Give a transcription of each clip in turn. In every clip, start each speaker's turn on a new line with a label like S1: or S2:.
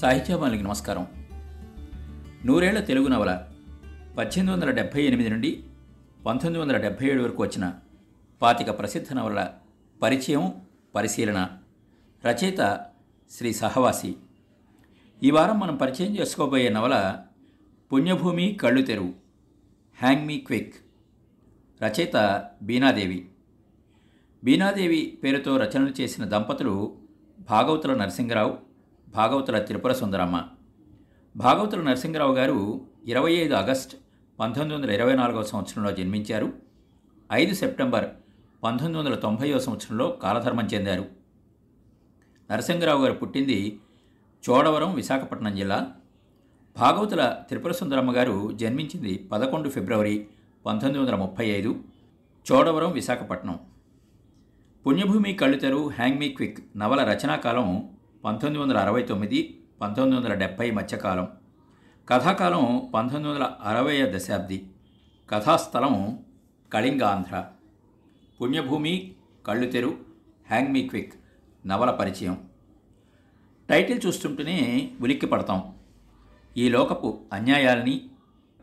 S1: సాహిత్యామానికి నమస్కారం. నూరేళ్ళ తెలుగు నవల పద్దెనిమిది వందల డెబ్భై ఎనిమిది నుండి పంతొమ్మిది వందల డెబ్భై ఏడు వరకు వచ్చిన పాతిక ప్రసిద్ధ నవలల పరిచయం పరిశీలన రచయిత శ్రీ సహవాసి. ఈ వారం మనం పరిచయం చేసుకోబోయే నవల పుణ్యభూమి కళ్ళు తెరువు హ్యాంగ్ మీ క్విక్ రచయిత బీనాదేవి. బీనాదేవి పేరుతో రచనలు చేసిన దంపతులు భాగవతుల నరసింహరావు భాగవతుల త్రిపుర సుందరమ్మ. భాగవతుల నరసింహరావు గారు ఇరవై ఐదు ఆగస్ట్ పంతొమ్మిది వందల ఇరవై నాలుగవ సంవత్సరంలో జన్మించారు. ఐదు సెప్టెంబర్ పంతొమ్మిది వందల తొంభైవ సంవత్సరంలో కాలధర్మం చెందారు. నరసింహరావు గారు పుట్టింది చోడవరం విశాఖపట్నం జిల్లా. భాగవతుల త్రిపుర సుందరమ్మ గారు జన్మించింది పదకొండు ఫిబ్రవరి పంతొమ్మిది వందల ముప్పై ఐదు Chodavaram Visakhapatnam. Punyabhoomi Kallutheru hang me quick నవల రచనాకాలం పంతొమ్మిది వందల అరవై తొమ్మిది పంతొమ్మిది వందల డెబ్భై మధ్యకాలం. కథాకాలం పంతొమ్మిది వందల అరవై దశాబ్ది. కథాస్థలం Kalingandhra. Punyabhoomi Kallutheru hang me quick. నవల పరిచయం. టైటిల్ చూస్తుంటేనే ఉలిక్కి పడతాం. ఈ లోకపు అన్యాయాల్ని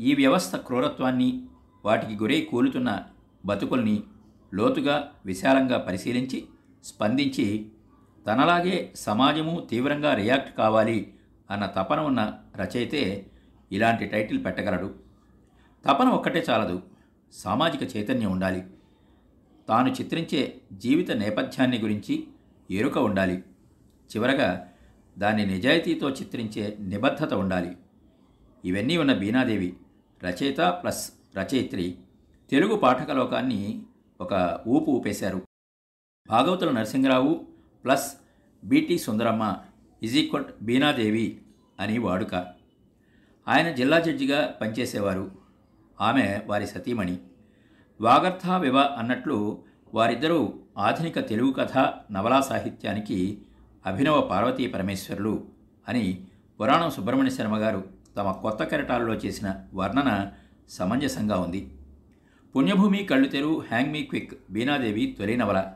S1: ఈ వ్యవస్థ క్రూరత్వాన్ని వాటికి గురై కూలుతున్న బతుకుల్ని లోతుగా విశాలంగా పరిశీలించి స్పందించి తనలాగే సమాజము తీవ్రంగా రియాక్ట్ కావాలి అన్న తపన ఉన్న రచయితే ఇలాంటి టైటిల్ పెట్టగలడు. తపన ఒక్కటే చాలదు సామాజిక చైతన్యం ఉండాలి. తాను చిత్రించే జీవిత నేపథ్యాన్ని గురించి ఎరుక ఉండాలి. చివరగా దాన్ని నిజాయితీతో చిత్రించే నిబద్ధత ఉండాలి. ఇవన్నీ ఉన్న బీనాదేవి రచయిత ప్లస్ రచయిత్రి తెలుగు పాఠకలోకాన్ని ఒక ఊపు ఊపేశారు. Bhagavatula Narasimharao plus B T Sundaramma is equal Beenadevi అని వాడుక. ఆయన జిల్లా జడ్జిగా పనిచేసేవారు. ఆమె వారి సతీమణి. వాగర్థ వివ అన్నట్లు వారిద్దరూ ఆధునిక తెలుగు కథ నవలా సాహిత్యానికి అభినవ పార్వతీ పరమేశ్వరులు అని పురాణం సుబ్రహ్మణ్య శర్మ గారు తమ కొత్త కెరటాల్లో చేసిన వర్ణన సమంజసంగా ఉంది. పుణ్యభూమి కళ్ళు తెరు హ్యాంగ్ మీ క్విక్ బీనాదేవి తొలి నవల.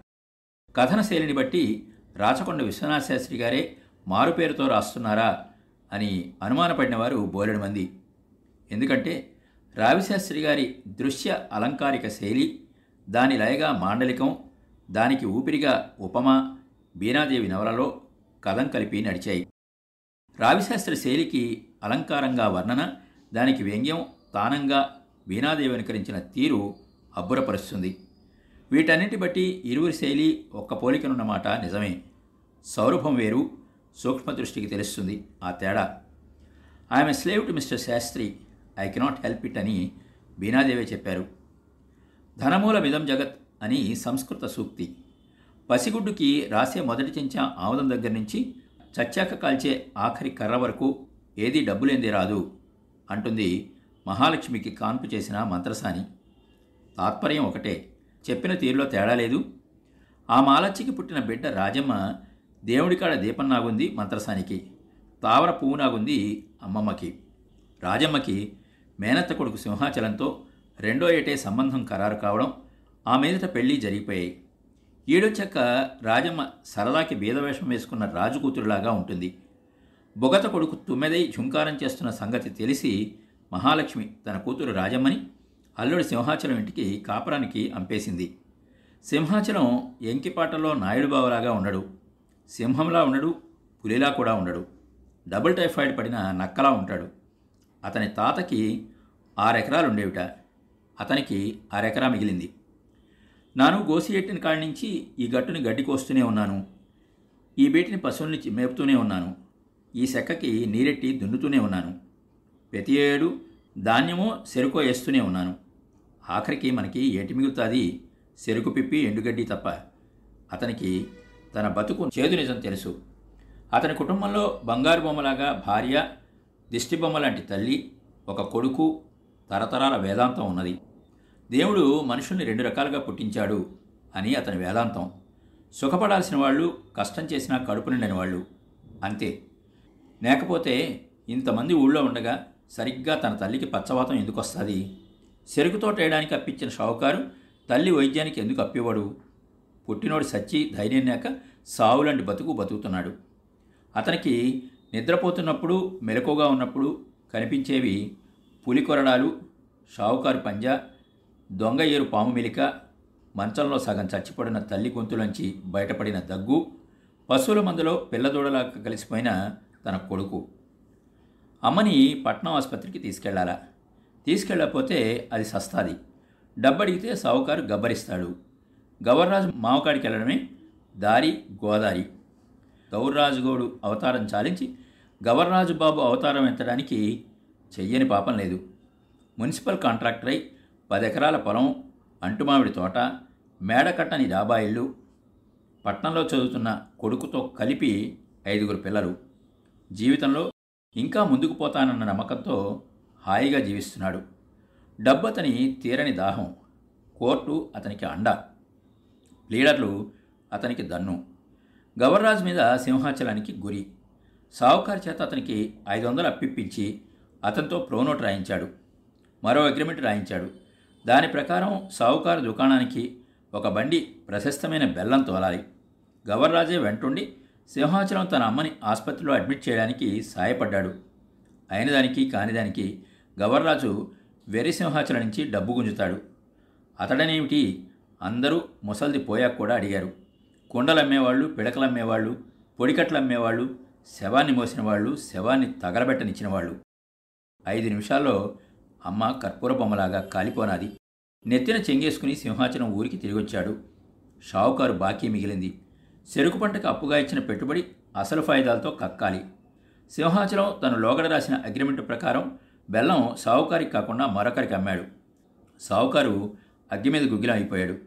S1: కథన శైలిని బట్టి రాచకొండ విశ్వనాథ శాస్త్రి గారే మారుపేరుతో రాస్తున్నారా అని అనుమానపడిన వారు బోలెడు మంది. ఎందుకంటే రావిశాస్త్రి గారి దృశ్య అలంకారిక శైలి దాని లయగా మాండలికం దానికి ఊపిరిగా ఉపమా బీనాదేవి నవలలో కథం కలిపి నడిచాయి. రావిశాస్త్రి శైలికి అలంకారంగా వర్ణన దానికి వ్యంగ్యం తానంగా వీణాదేవి అనుకరించిన తీరు అబ్బురపరుస్తుంది. వీటన్నిటి బట్టి ఇరువురి శైలి ఒక్క పోలికనున్నమాట నిజమే. సౌరభం వేరు సూక్ష్మ దృష్టికి తెలుస్తుంది ఆ తేడా. I am slave to mister Sastri I cannot help it అని బీనాదేవే చెప్పారు. ధనమూల మిదం జగత్ అని సంస్కృత సూక్తి. పసిగుడ్డుకి రాసే మొదటి చెంచా ఆముదం దగ్గర నుంచి చచ్చాక కాల్చే ఆఖరి కర్ర వరకు ఏదీ డబ్బులేంది రాదు అంటుంది మహాలక్ష్మికి కాన్పు చేసిన మంత్రసాని. తాత్పర్యం ఒకటే. చెప్పిన తీరులో తేడా లేదు. ఆ మాలచ్చికి పుట్టిన బిడ్డ రాజమ్మ దేవుడికాడ దీపం నాగుంది మంత్రసానికి తావర పువ్వు నాగుంది అమ్మమ్మకి. రాజమ్మకి మేనత్త కొడుకు సింహాచలంతో రెండో ఏటే సంబంధం ఖరారు కావడం ఆ మీదట పెళ్ళి జరిగిపోయాయి. ఈడొచ్చాక రాజమ్మ సరదాకి బీదవేషం వేసుకున్న రాజు కూతురులాగా ఉంటుంది. బొగత కొడుకు తుమ్మెదై ఝుంకారం చేస్తున్న సంగతి తెలిసి మహాలక్ష్మి తన కూతురు రాజమ్మని అల్లుడి సింహాచలం ఇంటికి కాపురానికి అంపేసింది. సింహాచలం ఎంకిపాటలో నాయుడు బావలాగా ఉండడు. సింహంలా ఉండడు పులిలా కూడా ఉండడు. డబుల్ టైఫాయిడ్ పడిన నక్కలా ఉంటాడు. అతని తాతకి ఆరెకరాలు ఉండేవిట అతనికి ఆరెకరా మిగిలింది. నాను గోసియెట్టిన కాడి నుంచి ఈ గట్టుని గడ్డి కోస్తూనే ఉన్నాను. ఈ బీటిని పశువుల్ని మేపుతూనే ఉన్నాను. ఈ సెక్కకి నీరెట్టి దున్నుతూనే ఉన్నాను. ప్రతి ఏడు ధాన్యమో చెరుకో వేస్తూనే ఉన్నాను. ఆఖరికి మనకి ఏటి మిగులుతుంది? చెరుకు పిప్పి ఎండుగడ్డి తప్ప. అతనికి తన బతుకు చేదు నిజం తెలుసు. అతని కుటుంబంలో బంగారు బొమ్మలాగా భార్య దిష్టిబొమ్మ లాంటి తల్లి ఒక కొడుకు తరతరాల వేదాంతం ఉన్నది. దేవుడు మనుషుల్ని రెండు రకాలుగా పుట్టించాడు అని అతని వేదాంతం. సుఖపడాల్సిన వాళ్ళు కష్టం చేసినా కడుపు నిండని వాళ్ళు. అంతే. లేకపోతే ఇంతమంది ఊళ్ళో ఉండగా సరిగ్గా తన తల్లికి పచ్చవాతం ఎందుకు వస్తుంది చెరుకు తోట వేయడానికి అప్పించిన షావుకారు తల్లి వైద్యానికి ఎందుకు అప్పివాడు పుట్టినోడు సచ్చి ధైర్యం లేక సావులాంటి బతుకు బతుకుతున్నాడు. అతనికి నిద్రపోతున్నప్పుడు మెలకుగా ఉన్నప్పుడు కనిపించేవి పులి కొరడాలు షావుకారు పంజా దొంగ ఏరు పాము మెలిక మంచంలో సగం చచ్చిపడిన తల్లి గొంతులోంచి బయటపడిన దగ్గు పశువుల మందులో పిల్లదూడలా కలిసిపోయిన తన కొడుకు. అమ్మని పట్నం ఆసుపత్రికి తీసుకెళ్ళాలా. తీసుకెళ్ళకపోతే అది సస్తాది. డబ్బడిగితే సావుకారు గబ్బరిస్తాడు. గవర్రాజు మావకాడికి వెళ్ళడమే దారి గోదారి. గౌర్రాజుగోడు అవతారం చాలించి గవర్రాజు బాబు అవతారం ఎత్తడానికి చెయ్యని పాపం లేదు. మున్సిపల్ కాంట్రాక్టర్ అయి పది ఎకరాల పొలం అంటుమామిడి తోట మేడకట్టని డాబా పట్నంలో చదువుతున్న కొడుకుతో కలిపి ఐదుగురు పిల్లలు. జీవితంలో ఇంకా ముందుకు పోతానన్న నమ్మకంతో హాయిగా జీవిస్తున్నాడు. డబ్బు అతని తీరని దాహం కోర్టు అతనికి అండ. లీడర్లు అతనికి దన్ను. గవర్రాజ్ మీద సింహాచలానికి గురి. సావుకార్ చేత అతనికి ఐదు వందలు అప్పిప్పించి అతనితో ప్రోనోట్ రాయించాడు. మరో అగ్రిమెంట్ రాయించాడు. దాని ప్రకారం సావుకారు దుకాణానికి ఒక బండి ప్రశస్తమైన బెల్లం తోలాలి. గవర్రాజే వెంటుండి సింహాచలం తన అమ్మని ఆసుపత్రిలో అడ్మిట్ చేయడానికి సాయపడ్డాడు. అయిన దానికి కానిదానికి గవర్రాజు వెర్రి సింహాచలం నుంచి డబ్బు గుంజుతాడు. అతడనేమిటి? అందరూ ముసల్ది పోయాక కూడా అడిగారు. కుండలమ్మేవాళ్ళు పిడకలమ్మేవాళ్ళు పొడికట్లమ్మేవాళ్ళు శవాన్ని మోసిన వాళ్ళు శవాన్ని తగలబెట్టనిచ్చిన వాళ్ళు ఐదు నిమిషాల్లో అమ్మ కర్పూర బొమ్మలాగా కాలిపోనాది. నెత్తిన చెంగేసుకుని సింహాచలం ఊరికి తిరిగొచ్చాడు. షావుకారు బాకీ మిగిలింది. చెరుకు పంటకు అప్పుగా ఇచ్చిన పెట్టుబడి అసలు ఫాయిదాలతో కక్కాలి. సింహాచలం తను లోగడ రాసిన అగ్రిమెంట్ ప్రకారం బెల్లం సావుకారికి కాకుండా మరొకరికి అమ్మాడు. సావుకారు అగ్గి మీద గుగ్గిలం అయిపోయాడు.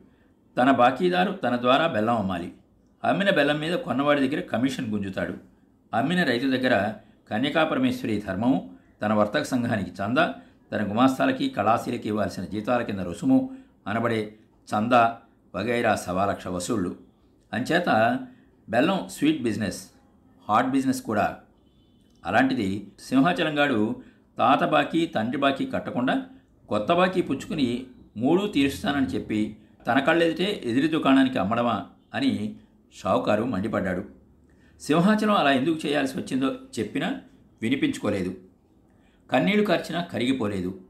S1: తన బాకీదారు తన ద్వారా బెల్లం అమ్మాలి. అమ్మిన బెల్లం మీద కొన్నవాడి దగ్గర కమిషన్ గుంజుతాడు. అమ్మిన రైతు దగ్గర కన్యకాపరమేశ్వరి ధర్మము తన వర్తక సంఘానికి చందా తన గుమాస్తాలకి కళాశీలకి ఇవ్వాల్సిన జీతాల కింద రుసుము అనబడే చందా వగైరా సవాలక్ష వసూళ్ళు అంచేత బెల్లం స్వీట్ బిజినెస్ హాట్ బిజినెస్ కూడా. అలాంటిది సింహాచలంగాడు తాత బాకీ తండ్రి బాకీ కట్టకుండా కొత్త బాకీ పుచ్చుకుని మూడు తీరుస్తానని చెప్పి తన కళ్ళెదిటే ఎదిరి దుకాణానికి అమ్మడమా అని షావుకారు మండిపడ్డాడు. సింహాచలం అలా ఎందుకు చేయాల్సి వచ్చిందో చెప్పినా వినిపించుకోలేదు. కన్నీళ్ళు కార్చినా కరిగిపోలేదు.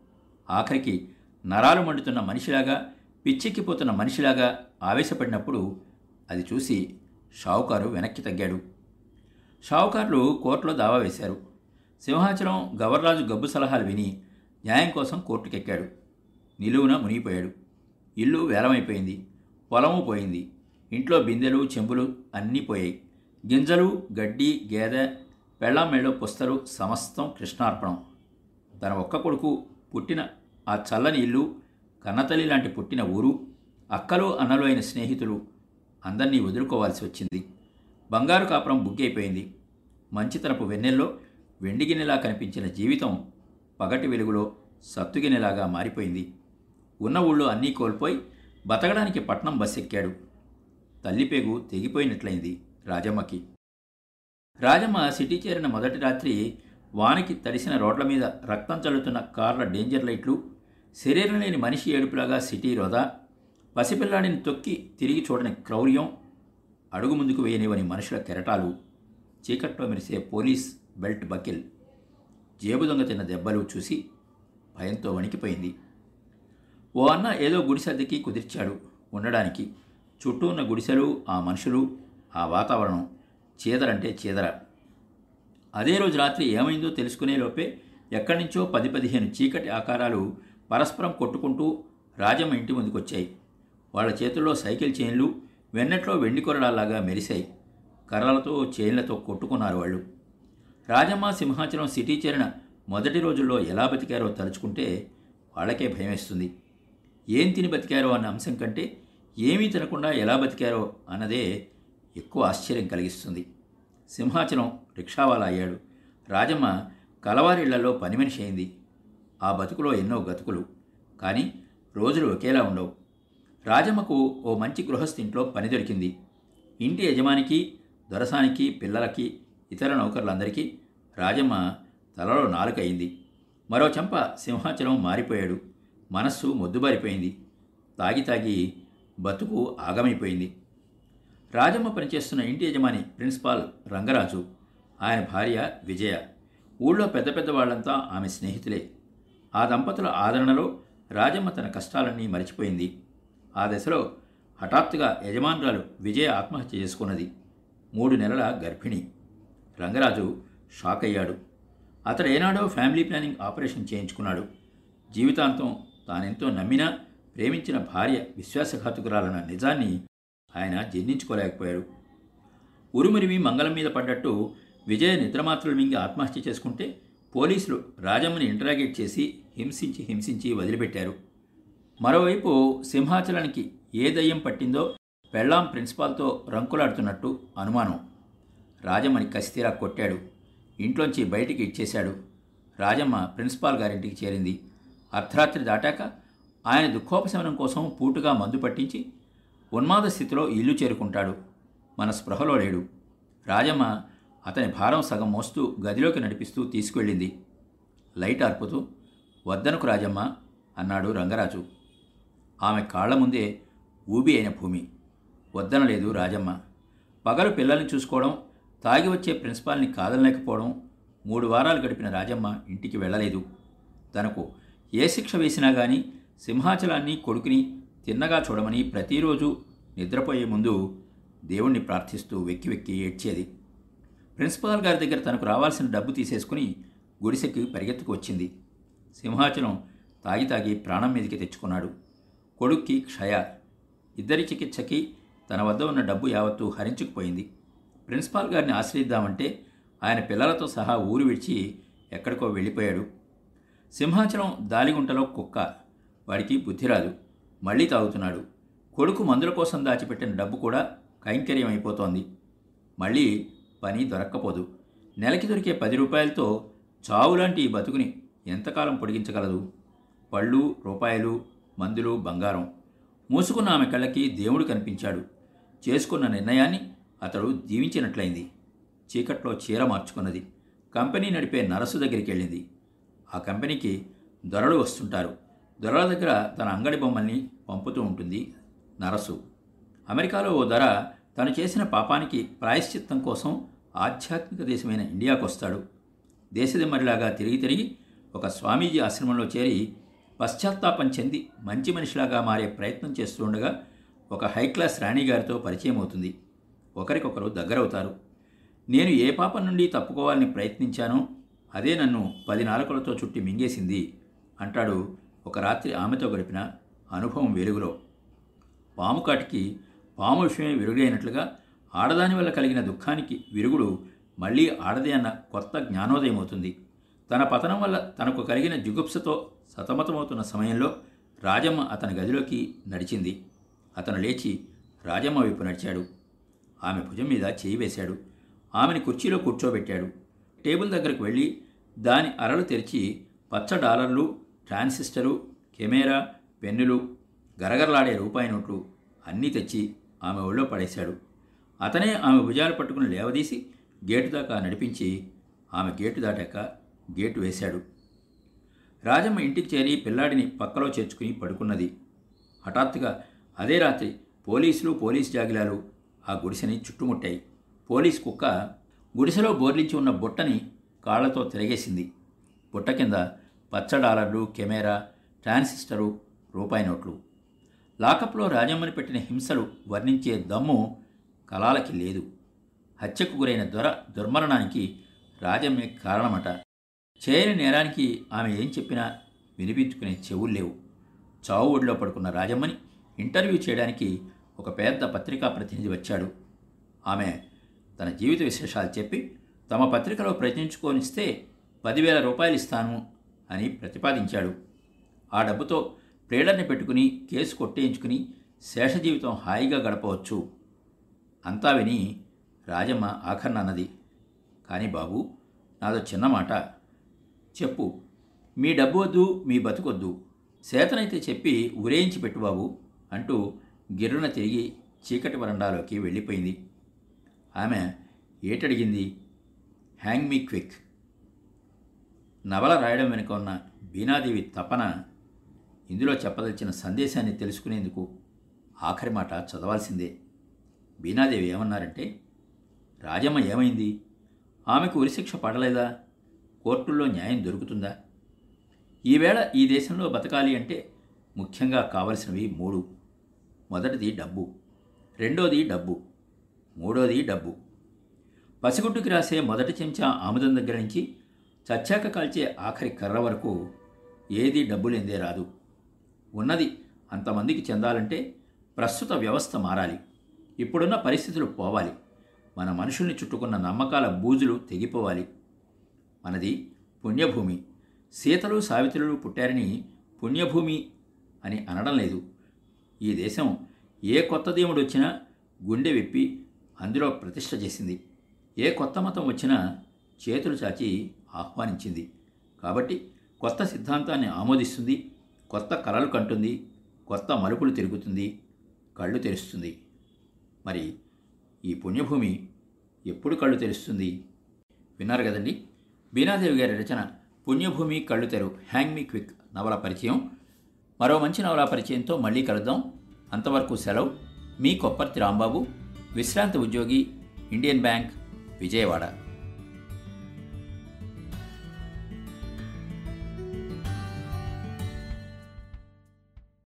S1: ఆఖరికి నరాలు మండుతున్న మనిషిలాగా పిచ్చెక్కిపోతున్న మనిషిలాగా ఆవేశపడినప్పుడు అది చూసి షావుకారు వెనక్కి తగ్గాడు. షావుకారులు కోర్టులో దావా వేశారు. సింహాచలం గవర్రాజు గబ్బు సలహాలు విని న్యాయం కోసం కోర్టుకెక్కాడు. నిలువున మునిగిపోయాడు. ఇల్లు వేలమైపోయింది. పొలము పోయింది. ఇంట్లో బిందెలు చెంబులు అన్నీ పోయాయి. గింజలు గడ్డి గేదె పెళ్ళామెళ్ళో పుస్తలు సమస్తం కృష్ణార్పణం. తన ఒక్క కొడుకు పుట్టిన ఆ చల్లని ఇల్లు కన్నతల్లి లాంటి పుట్టిన ఊరు అక్కలు అన్నలు అయిన స్నేహితులు అందరినీ వదులుకోవాల్సి వచ్చింది. బంగారు కాపురం బుగ్గైపోయింది. మంచితనపు వెన్నెల్లో వెండిగిన్నెలా కనిపించిన జీవితం పగటి వెలుగులో సత్తుగిన్నెలాగా మారిపోయింది. ఉన్న ఊళ్ళో అన్నీ కోల్పోయి బతకడానికి పట్నం బస్ ఎక్కాడు తల్లిపేగు తెగిపోయినట్లయింది రాజమ్మకి. రాజమ్మ సిటీ చేరిన మొదటి రాత్రి వానకి తడిసిన రోడ్ల మీద రక్తం చల్లుతున్న కార్ల డేంజర్ లైట్లు శరీరం లేని మనిషి ఏడుపులాగా సిటీ రోదా పసిపిల్లాడిని తొక్కి తిరిగి చూడని క్రౌర్యం అడుగు ముందుకు వేయనివని మనుషుల కెరటాలు చీకట్లో మెరిసే పోలీస్ బెల్ట్ బకిల్. జేబు దొంగ తిన్న దెబ్బలు చూసి భయంతో వణికిపోయింది. ఓ అన్న ఏదో గుడిసెద్దకి కుదిర్చాడు ఉండడానికి. చుట్టూ ఉన్న గుడిసెలు ఆ మనుషులు ఆ వాతావరణం చీదరంటే చీదర. అదే రోజు రాత్రి ఏమైందో తెలుసుకునే లోపే ఎక్కడి నుంచో పది పదిహేను చీకటి ఆకారాలు పరస్పరం కొట్టుకుంటూ రాజమ్మ ఇంటి ముందుకొచ్చాయి. వాళ్ళ చేతుల్లో సైకిల్ చైన్లు వెన్నెట్లో వెండి కొరడాల్లాగా మెరిశాయి. కర్రలతో చైన్లతో కొట్టుకున్నారు వాళ్ళు. రాజమ్మ సింహాచలం సిటీ చేరిన మొదటి రోజుల్లో ఎలా బతికారో తలుచుకుంటే వాళ్ళకే భయమేస్తుంది. ఏం తిని బతికారో అన్న అంశం కంటే ఏమీ తినకుండా ఎలా బతికారో అన్నదే ఎక్కువ ఆశ్చర్యం కలిగిస్తుంది. సింహాచలం రిక్షావాలా అయ్యాడు రాజమ్మ కలవారిళ్ళలో పని మనిషి అయింది. ఆ బతుకులో ఎన్నో గతుకులు. కానీ రోజులు ఒకేలా ఉండవు. రాజమ్మకు ఓ మంచి గృహస్థింట్లో పని దొరికింది. ఇంటి యజమానికి దొరసానికి పిల్లలకి ఇతర నౌకర్లందరికీ రాజమ్మ తలలో నాలుకయింది మరో చెంప సింహాచలం మారిపోయాడు. మనస్సు మొద్దుబారిపోయింది. తాగి తాగి బతుకు ఆగమైపోయింది. రాజమ్మ పనిచేస్తున్న ఇంటి యజమాని ప్రిన్సిపాల్ రంగరాజు ఆయన భార్య విజయ. ఊళ్ళో పెద్ద పెద్ద వాళ్ళంతా ఆమె స్నేహితులే. ఆ దంపతుల ఆదరణలో రాజమ్మ తన కష్టాలన్నీ మరిచిపోయింది. ఆ దశలో హఠాత్తుగా యజమానురాలు విజయ ఆత్మహత్య చేసుకున్నది. మూడు నెలల గర్భిణి. రంగరాజు షాక్ అయ్యాడు అతడు ఏనాడో ఫ్యామిలీ ప్లానింగ్ ఆపరేషన్ చేయించుకున్నాడు. జీవితాంతం తానెంతో నమ్మినా ప్రేమించిన భార్య విశ్వాసఘాతుకురాలన్న నిజాన్ని ఆయన జీర్ణించుకోలేకపోయాడు ఉరుమురిమి మంగళం మీద పడ్డట్టు విజయ నిద్రమాత్రలు మింగి ఆత్మహత్య చేసుకుంటే పోలీసులు రాజమ్మని ఇంటరాగేట్ చేసి హింసించి హింసించి వదిలిపెట్టారు. మరోవైపు సింహాచలానికి ఏ దయ్యం పట్టిందో పెళ్ళాం ప్రిన్సిపాల్తో రంకులాడుతున్నట్టు అనుమానం. రాజమ్మని కసితీరా కొట్టాడు. ఇంట్లోంచి బయటికి ఇచ్చేశాడు. రాజమ్మ ప్రిన్సిపాల్ గారింటికి చేరింది. అర్ధరాత్రి దాటాక ఆయన దుఃఖోపశమనం కోసం పూటుగా మందు పట్టించి ఉన్మాద స్థితిలో ఇల్లు చేరుకుంటాడు. మన స్పృహలో లేడు. రాజమ్మ అతని భారం సగం మోస్తూ గదిలోకి నడిపిస్తూ తీసుకువెళ్ళింది లైట్ ఆర్పుతూ వద్దనుకు రాజమ్మ అన్నాడు రంగరాజు. ఆమె కాళ్ళ ముందే ఊబి అయిన భూమి. వద్దనలేదు రాజమ్మ. పగలు పిల్లల్ని చూసుకోవడం తాగి వచ్చే ప్రిన్సిపాల్ని కాదనలేకపోవడం మూడు వారాలు గడిపిన రాజమ్మ ఇంటికి వెళ్ళలేదు. తనకు ఏ శిక్ష వేసినా గాని సింహాచలాన్ని కొడుకుని తిన్నగా చూడమని ప్రతిరోజు నిద్రపోయే ముందు దేవుణ్ణి ప్రార్థిస్తూ వెక్కి వెక్కి ఏడ్చేది. ప్రిన్సిపాల్ గారి దగ్గర తనకు రావాల్సిన డబ్బు తీసేసుకుని గుడిసెకి పరిగెత్తుకు వచ్చింది. సింహాచలం తాగి తాగి ప్రాణం మీదకి తెచ్చుకున్నాడు. కొడుక్కి క్షయ ఇద్దరి చికిత్సకి తన వద్ద ఉన్న డబ్బు యావత్తూ హరించుకుపోయింది. ప్రిన్సిపాల్ గారిని ఆశ్రయిద్దామంటే ఆయన పిల్లలతో సహా ఊరు విడిచి ఎక్కడికో వెళ్ళిపోయాడు. సింహాచలం దాలిగుంటలో కుక్క. వాడికి బుద్ధి రాదు. మళ్ళీ తాగుతున్నాడు. కొడుకు మందుల కోసం దాచిపెట్టిన డబ్బు కూడా కైంకర్యం అయిపోతోంది. మళ్ళీ పని దొరక్కపోదు. నెలకి దొరికే పది రూపాయలతో చావులాంటి ఈ బతుకుని ఎంతకాలం పొడిగించగలదు? పళ్ళు రూపాయలు మందులు బంగారం. మూసుకున్న ఆమె కళ్ళకి దేవుడు కనిపించాడు. చేసుకున్న నిర్ణయాన్ని అతడు జీవించినట్లయింది. చీకట్లో చీర మార్చుకున్నది. కంపెనీ నడిపే నరసు దగ్గరికి వెళ్ళింది. ఆ కంపెనీకి దొరలు వస్తుంటారు. దొరల దగ్గర తన అంగడి బొమ్మల్ని పంపుతూ ఉంటుంది నరసు. అమెరికాలో ఓ ధర తను చేసిన పాపానికి ప్రాయశ్చిత్తం కోసం ఆధ్యాత్మిక దేశమైన ఇండియాకు వస్తాడు దేశదిమ్మరిలాగా తిరిగి తిరిగి ఒక స్వామీజీ ఆశ్రమంలో చేరి పశ్చాత్తాపం చెంది మంచి మనిషిలాగా మారే ప్రయత్నం చేస్తుండగా ఒక హై క్లాస్ రాణి గారితో పరిచయం అవుతుంది ఒకరికొకరు దగ్గరవుతారు. నేను ఏ పాపం నుండి తప్పుకోవాలని ప్రయత్నించానో అదే నన్ను పది నాలుకలతో చుట్టి మింగేసింది అంటాడు ఒక రాత్రి ఆమెతో గడిపిన అనుభవం వెలుగులో. పాము కాటికి పాము విషయమే విరుగుడైనట్లుగా ఆడదాని వల్ల కలిగిన దుఃఖానికి విరుగుడు మళ్ళీ ఆడదే అన్న కొత్త జ్ఞానోదయం అవుతుంది తన పతనం వల్ల తనకు కలిగిన జుగుప్సతో సతమతమవుతున్న సమయంలో రాజమ్మ అతని గదిలోకి నడిచింది. అతను లేచి రాజమ్మ వైపు నడిచాడు. ఆమె భుజం మీద చేయి వేశాడు. ఆమెని కుర్చీలో కూర్చోబెట్టాడు. టేబుల్ దగ్గరకు వెళ్ళి దాని అరలు తెరిచి పచ్చ డాలర్లు ట్రాన్సిస్టరు కెమెరా పెన్నులు గరగరలాడే రూపాయి నోట్లు అన్నీ తెచ్చి ఆమె ఒళ్ళో పడేశాడు. అతనే ఆమె భుజాలు పట్టుకుని లేవదీసి గేటు దాకా నడిపించి ఆమె గేటు దాటాక గేటు వేశాడు. రాజమ్మ ఇంటికి చేరి పిల్లాడిని పక్కలో చేర్చుకుని పడుకున్నది. హఠాత్తుగా అదే రాత్రి పోలీసులు పోలీస్ జాగిలాలు ఆ గుడిసెని చుట్టుముట్టాయి. పోలీస్ కుక్క గుడిసెలో బోర్లించి ఉన్న బుట్టని కాళ్ళతో తిరగేసింది. బుట్ట కింద పచ్చ డాలర్లు కెమెరా ట్రాన్సిస్టరు రూపాయి నోట్లు. లాకప్లో రాజమ్మని పెట్టిన హింసలు వర్ణించే దమ్ము కళాలకి లేదు. హత్యకు గురైన దొర దుర్మరణానికి రాజమ్మే కారణమట. చేయని నేరానికి ఆమె ఏం చెప్పినా వినిపించుకునే చెవులు లేవు. చావు ఒడిలో పడుకున్న రాజమ్మని ఇంటర్వ్యూ చేయడానికి ఒక పెద్ద పత్రికా ప్రతినిధి వచ్చాడు. ఆమె తన జీవిత విశేషాలు చెప్పి తమ పత్రికలో ప్రచురించుకొనిస్తే పదివేల రూపాయలు ఇస్తాను అని ప్రతిపాదించాడు. ఆ డబ్బుతో ప్లేడర్ని పెట్టుకుని కేసు కొట్టేయించుకుని శేష జీవితం హాయిగా గడపవచ్చు. అంతా విని రాజమ్మ ఆఖరణ అన్నది. కానీ బాబు నాదో చిన్న మాట. చెప్పు. మీ డబ్బు వద్దు మీ బతుకొద్దు. సేతనైతే చెప్పి ఉరేయించి పెట్టు బాబు అంటూ గిర్రున తిరిగి చీకటి వరండాలోకి వెళ్ళిపోయింది. ఆమె ఏటడిగింది? Hang me quick. నవల రాయడం వెనుక ఉన్న బీనాదేవి తపన ఇందులో చెప్పదలిచిన సందేశాన్ని తెలుసుకునేందుకు ఆఖరి మాట చదవాల్సిందే. బీనాదేవి ఏమన్నారంటే రాజమ్మ ఏమైంది? ఆమెకు ఉరిశిక్ష పడలేదా? కోర్టుల్లో న్యాయం దొరుకుతుందా? ఈవేళ ఈ దేశంలో బతకాలి అంటే ముఖ్యంగా కావలసినవి మూడు. మొదటిది డబ్బు రెండోది డబ్బు మూడోది డబ్బు. పసిగుట్టుకి రాసే మొదటి చెంచా ఆముదం దగ్గర నుంచి చచ్చాక కాల్చే ఆఖరి కర్ర వరకు ఏది డబ్బులేందే రాదు. ఉన్నది అంతమందికి చెందాలంటే ప్రస్తుత వ్యవస్థ మారాలి. ఇప్పుడున్న పరిస్థితులు పోవాలి. మన మనుషుల్ని చుట్టుకున్న నమ్మకాల బూజులు తెగిపోవాలి. మనది పుణ్యభూమి. సీతలు సావిత్రులు పుట్టారని పుణ్యభూమి అని అనడం లేదు. ఈ దేశం ఏ కొత్త దేవుడు వచ్చినా గుండె విప్పి అందులో ప్రతిష్ట చేసింది. ఏ కొత్త మతం వచ్చినా చేతులు చాచి ఆహ్వానించింది. కాబట్టి కొత్త సిద్ధాంతాన్ని ఆమోదిస్తుంది కొత్త కలలు కంటుంది కొత్త మలుపులు తిరుగుతుంది కళ్ళు తెరుస్తుంది. మరి ఈ పుణ్యభూమి ఎప్పుడు కళ్ళు తెరుస్తుంది? విన్నారు కదండి? బీనాదేవి గారి రచన పుణ్యభూమి కళ్ళు తెరు. హ్యాంగ్ మీ క్విక్ నవల పరిచయం. మరో మంచి నవల పరిచయంతో మళ్ళీ కలుద్దాం. అంతవరకు సెలవు. మీ కొప్పర్తి రాంబాబు విశ్రాంతి ఉద్యోగి ఇండియన్ బ్యాంక్ విజయవాడ.